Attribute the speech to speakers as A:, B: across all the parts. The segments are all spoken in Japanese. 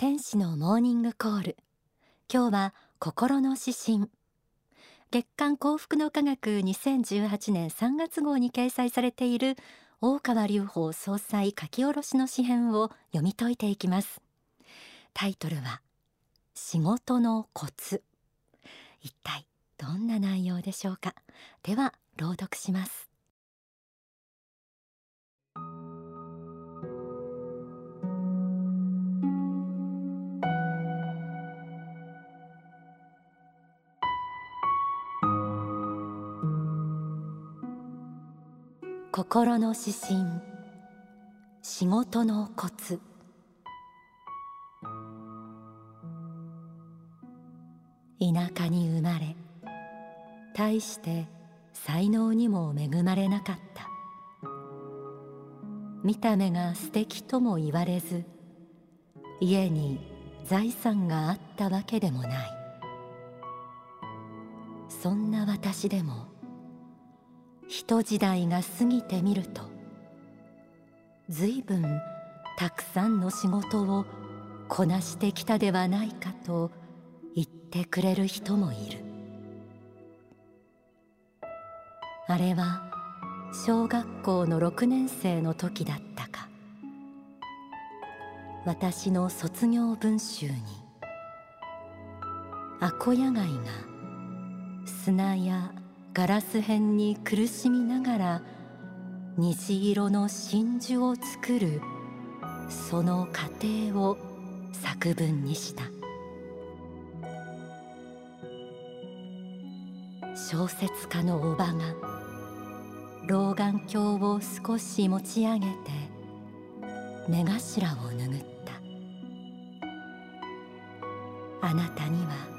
A: 天使のモーニングコール。今日は心の指針。月刊幸福の科学2018年3月号に掲載されている大川隆法総裁書き下ろしの詩編を読み解いていきます。タイトルは仕事のコツ。一体どんな内容でしょうか？では朗読します。心の指針。仕事のコツ。田舎に生まれ大して才能にも恵まれなかった。見た目が素敵とも言われず家に財産があったわけでもない。そんな私でも一時代が過ぎてみると随分たくさんの仕事をこなしてきたではないかと言ってくれる人もいる。あれは小学校の6年生の時だったか。私の卒業文集にアコヤ貝が砂やガラス片に苦しみながら虹色の真珠を作るその過程を作文にした。小説家のおばが老眼鏡を少し持ち上げて目頭を拭った。あなたには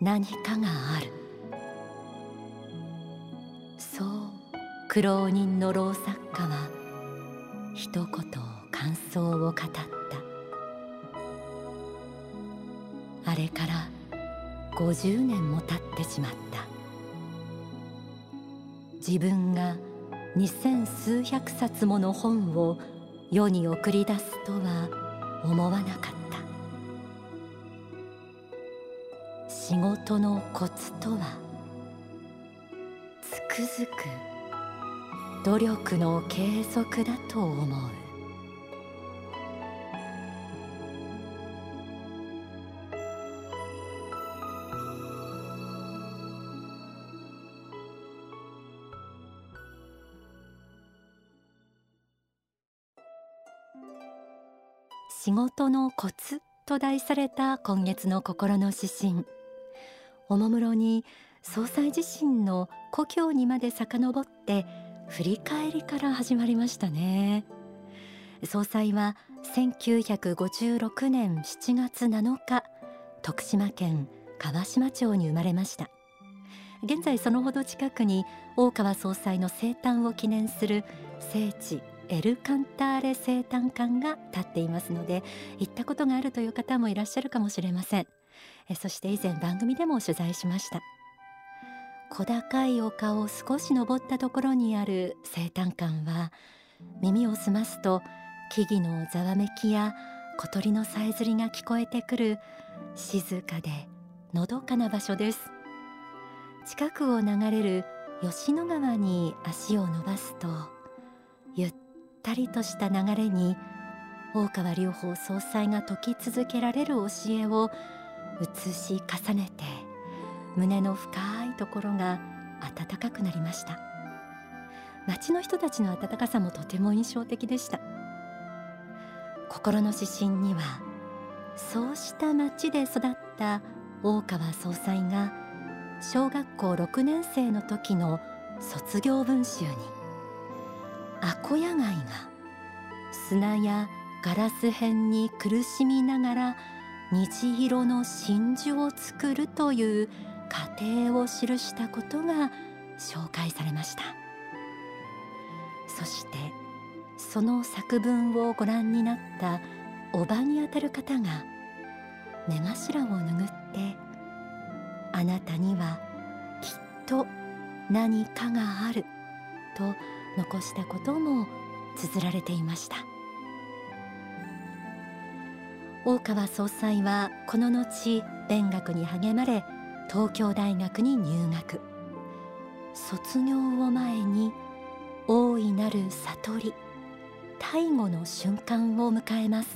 A: 何かがある。そう苦労人の老作家は一言感想を語った。あれから50年も経ってしまった。自分が二千数百冊もの本を世に送り出すとは思わなかった。仕事のコツとは？つくづく努力の継続だと思う。仕事のコツと題された今月の心の指針。おもむろに総裁自身の故郷にまで遡って振り返りから始まりましたね。総裁は1956年7月7日徳島県川島町に生まれました。現在そのほど近くに大川総裁の生誕を記念する聖地エルカンターレ生誕館が立っていますので行ったことがあるという方もいらっしゃるかもしれません。そして以前番組でも取材しました。小高い丘を少し登ったところにある生誕館は耳を澄ますと木々のざわめきや小鳥のさえずりが聞こえてくる静かでのどかな場所です。近くを流れる吉野川に足を伸ばすとゆったりとした流れに大川隆法総裁が説き続けられる教えを映し重ねて胸の深いところが暖かくなりました。町の人たちの温かさもとても印象的でした。心の指針にはそうした町で育った大川総裁が小学校6年生の時の卒業文集にアコヤ貝が砂やガラス片に苦しみながら虹色の真珠を作るという過程を記したことが紹介されましたそしてその作文をご覧になったおばにあたる方が目頭を拭ってあなたにはきっと何かがあると残したことも綴られていました。大川総裁はこの後勉学に励まれ東京大学に入学。卒業を前に大いなる悟り大悟の瞬間を迎えます。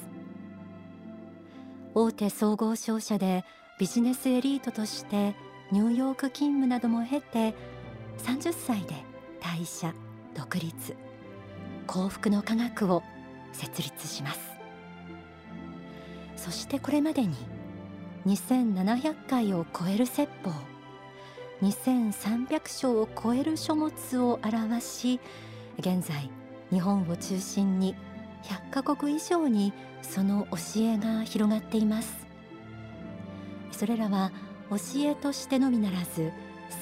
A: 大手総合商社でビジネスエリートとしてニューヨーク勤務なども経て30歳で退社独立。幸福の科学を設立します。そしてこれまでに2700回を超える説法2300章を超える書物を表し現在日本を中心に100カ国以上にその教えが広がっています。それらは教えとしてのみならず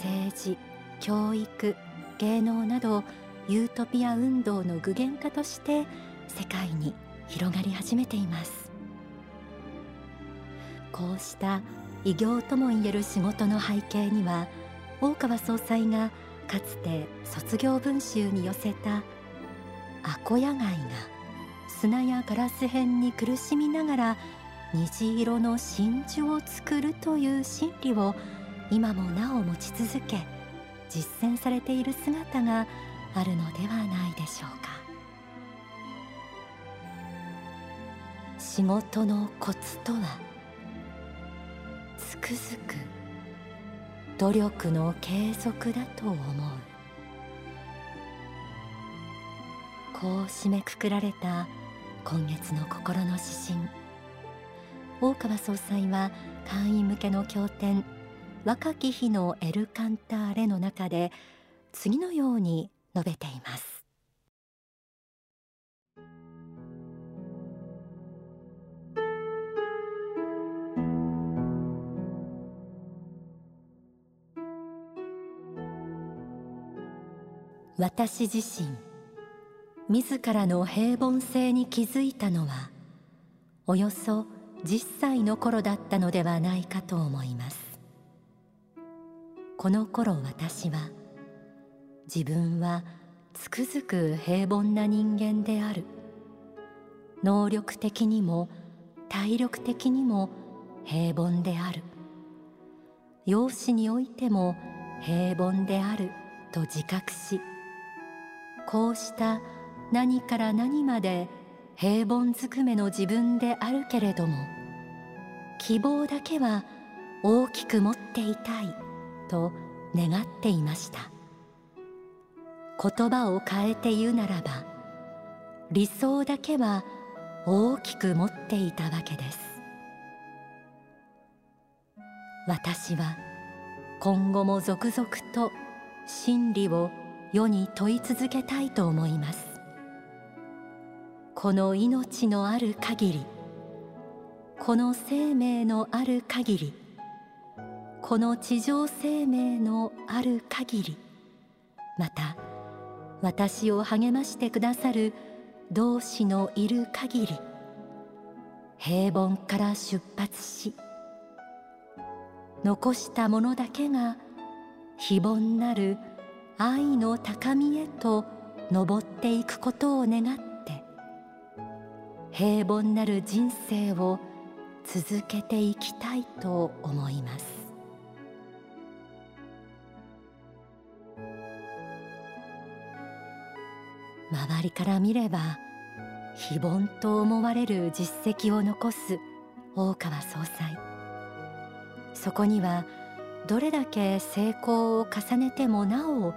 A: 政治教育芸能などユートピア運動の具現化として世界に広がり始めています。こうした偉業ともいえる仕事の背景には大川総裁がかつて卒業文集に寄せたアコヤ貝が砂やガラス片に苦しみながら虹色の真珠を作るという真理を今もなお持ち続け実践されている姿があるのではないでしょうか。仕事のコツとはくづく努力の継続だと思う。こう締めくくられた今月の心の指針。大川総裁は会員向けの経典若き日のエルカンターレの中で次のように述べています。私自身自らの平凡性に気づいたのはおよそ10歳の頃だったのではないかと思います。この頃私は自分はつくづく平凡な人間である。能力的にも体力的にも平凡である。容姿においても平凡であると自覚しこうした何から何まで平凡ずくめの自分であるけれども希望だけは大きく持っていたいと願っていました。言葉を変えて言うならば理想だけは大きく持っていたわけです。私は今後も続々と真理を世に問い続けたいと思います。この命のある限りこの生命のある限りこの地上生命のある限りまた私を励ましてくださる同志のいる限り平凡から出発し残したものだけが非凡なる愛の高みへと登っていくことを願って平凡なる人生を続けていきたいと思います。周りから見れば非凡と思われる実績を残す大川総裁。そこにはどれだけ成功を重ねてもなお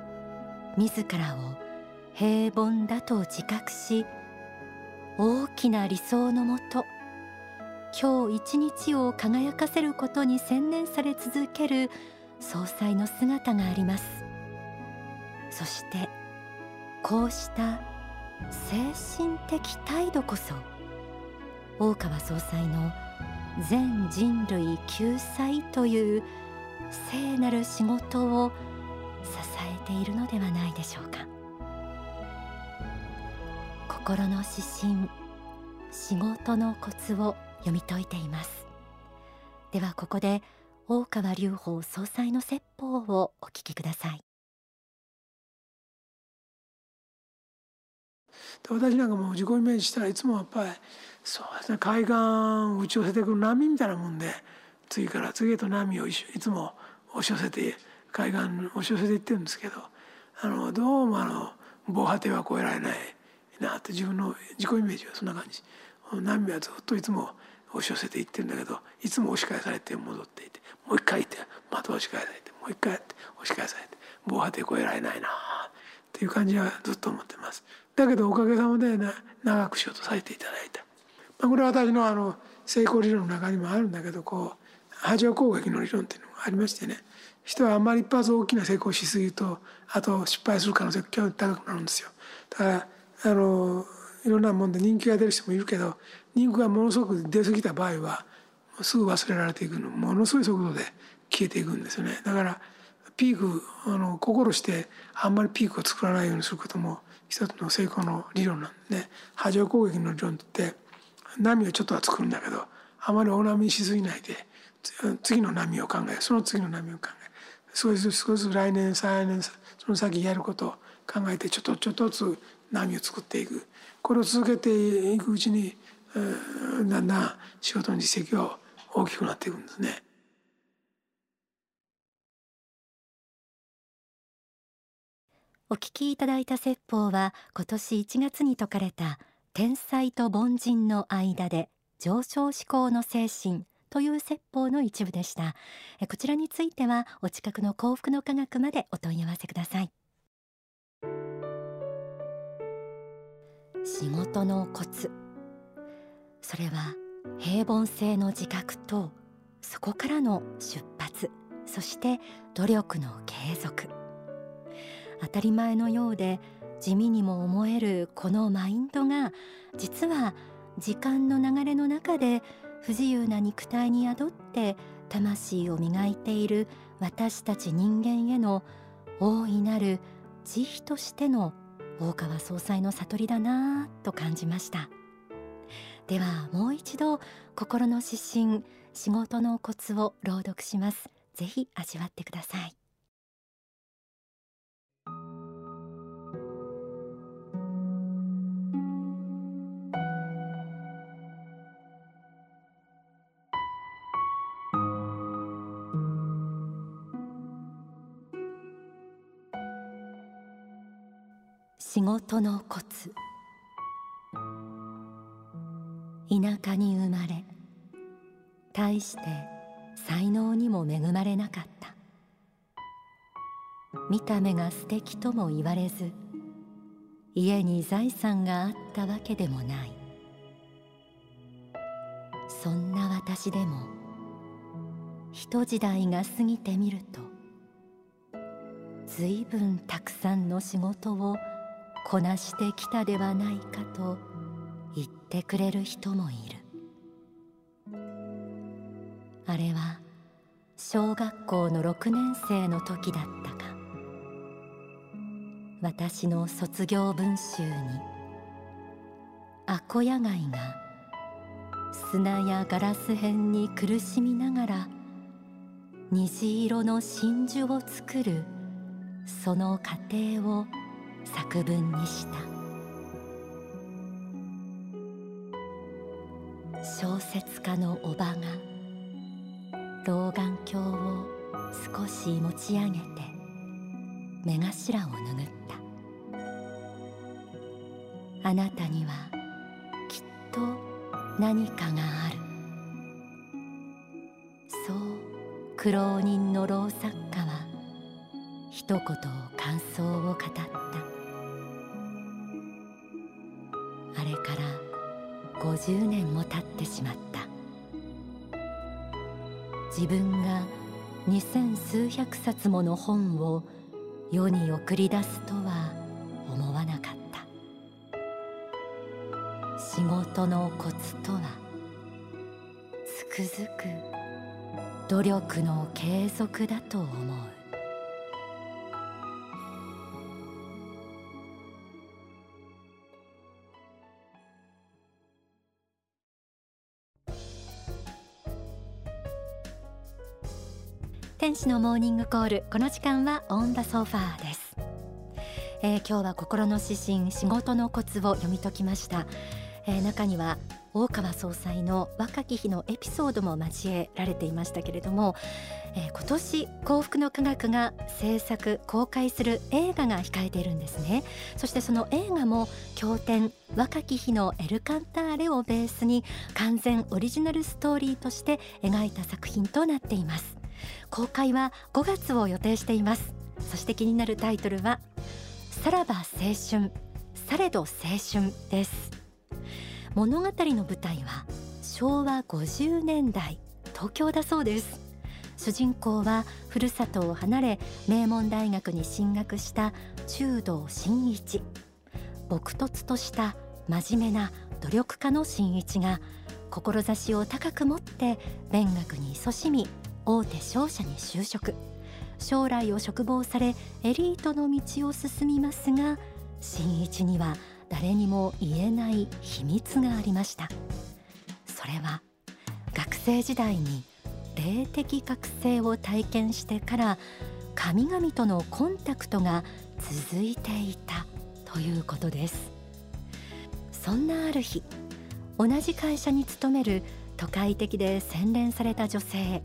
A: 自らを平凡だと自覚し大きな理想のもと今日一日を輝かせることに専念され続ける総裁の姿があります。そしてこうした精神的態度こそ大川総裁の全人類救済という聖なる仕事を支えているのではないでしょうか。心の指針仕事のコツを読み解いています。ではここで大川隆法総裁の説法をお聞きください。
B: 私なんかもう自己イメージしたらいつもやっぱりそうですね海岸打ち寄せてくる波みたいなもんで次から次へと波をいつも押し寄せて海岸に押し寄せていってるんですけどあのどうもあの防波堤は越えられないなって自分の自己イメージはそんな感じ波はずっといつも押し寄せていってるんだけどいつも押し返されて戻っていてもう一回行ってまた押し返されてもう一回やって押し返されて防波堤越えられないなっていう感じはずっと思ってます。だけどおかげさまでな長くしようとさせていただいた。まあ、これは私のあの成功理論の中にもあるんだけどこう波状攻撃の理論っていうのがありましてね人はあんまり一発大きな成功しすぎるとあと失敗する可能性が極めて高くなるんですよ。だからあのいろんなもんで人気が出る人もいるけど人気がものすごく出過ぎた場合はすぐ忘れられていくのものすごい速度で消えていくんですよねだからピークあの心してあんまりピークを作らないようにすることも一つの成功の理論なんで、ね、波状攻撃の理論って波をちょっとは作るんだけどあまり大波にしすぎないで次の波を考えその次の波を考え少しずつ少しずつ来年再来年その先やることを考えてちょっとちょっとずつ波を作っていくこれを続けていくうちにだんだん仕事の実績が大きくなっていくんですね。
A: お聞きいただいた説法は今年1月に説かれた天才と凡人の間で上昇志向の精神という説法の一部でした。こちらについてはお近くの幸福の科学までお問い合わせください。仕事のコツ。それは平凡性の自覚とそこからの出発。そして努力の継続。当たり前のようで地味にも思えるこのマインドが実は時間の流れの中で不自由な肉体に宿って魂を磨いている私たち人間への大いなる慈悲としての大川総裁の悟りだなぁと感じました。ではもう一度心の指針仕事のコツを朗読します。ぜひ味わってください。仕事のコツ。田舎に生まれ大して才能にも恵まれなかった。見た目が素敵とも言われず家に財産があったわけでもない。そんな私でも一時代が過ぎてみるとずいぶんたくさんの仕事をこなしてきたではないかと言ってくれる人もいる。あれは小学校の6年生の時だったか。私の卒業文集にアコヤガイが砂やガラス片に苦しみながら虹色の真珠を作るその過程を作文にした。小説家のおばが老眼鏡を少し持ち上げて目頭を拭った。あなたにはきっと何かがある。そう苦労人の老作家は一言感想を語った。あれから50年も経ってしまった。自分が二千数百冊もの本を世に送り出すとは思わなかった。仕事のコツとはつくづく努力の継続だと思う。天使のモーニングコール。この時間はオンダソファーです。えー、今日は心の指針仕事のコツを読み解きました、えー、中には大川総裁の若き日のエピソードも交えられていましたけれども、えー、今年幸福の科学が制作公開する映画が控えているんですね。そしてその映画も経典若き日のエルカンターレをベースに完全オリジナルストーリーとして描いた作品となっています。公開は5月を予定しています。そして気になるタイトルはさらば青春されど青春です。物語の舞台は昭和50年代東京だそうです。主人公はふるさとを離れ名門大学に進学した中道真一。朴突とした真面目な努力家の真一が志を高く持って勉学に勤しみ大手商社に就職。将来を嘱望されエリートの道を進みますが真一には誰にも言えない秘密がありました。それは学生時代に霊的覚醒を体験してから神々とのコンタクトが続いていたということです。そんなある日同じ会社に勤める都会的で洗練された女性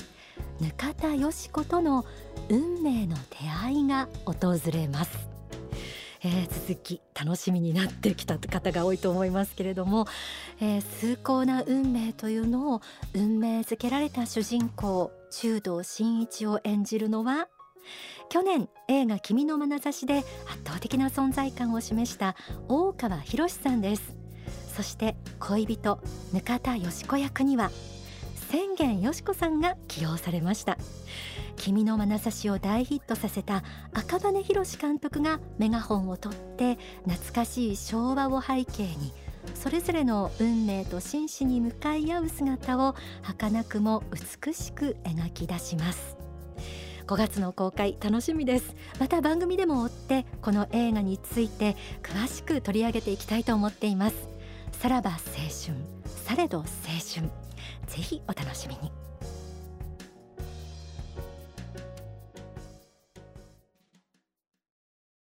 A: 額田よし子との運命の出会いが訪れます。えー、続き楽しみになってきた方が多いと思いますけれども、えー、崇高な運命というのを運命づけられた主人公中道真一を演じるのは去年映画君の眼差しで圧倒的な存在感を示した大川博さんです。そして恋人額田よし子役には千元よし子さんが起用されました。君の眼差しを大ヒットさせた赤羽博監督がメガホンを取って懐かしい昭和を背景にそれぞれの運命と真摯に向かい合う姿を儚くも美しく描き出します。5月の公開楽しみです。また番組でも追ってこの映画について詳しく取り上げていきたいと思っています。さらば青春されど青春。ぜひお楽しみに。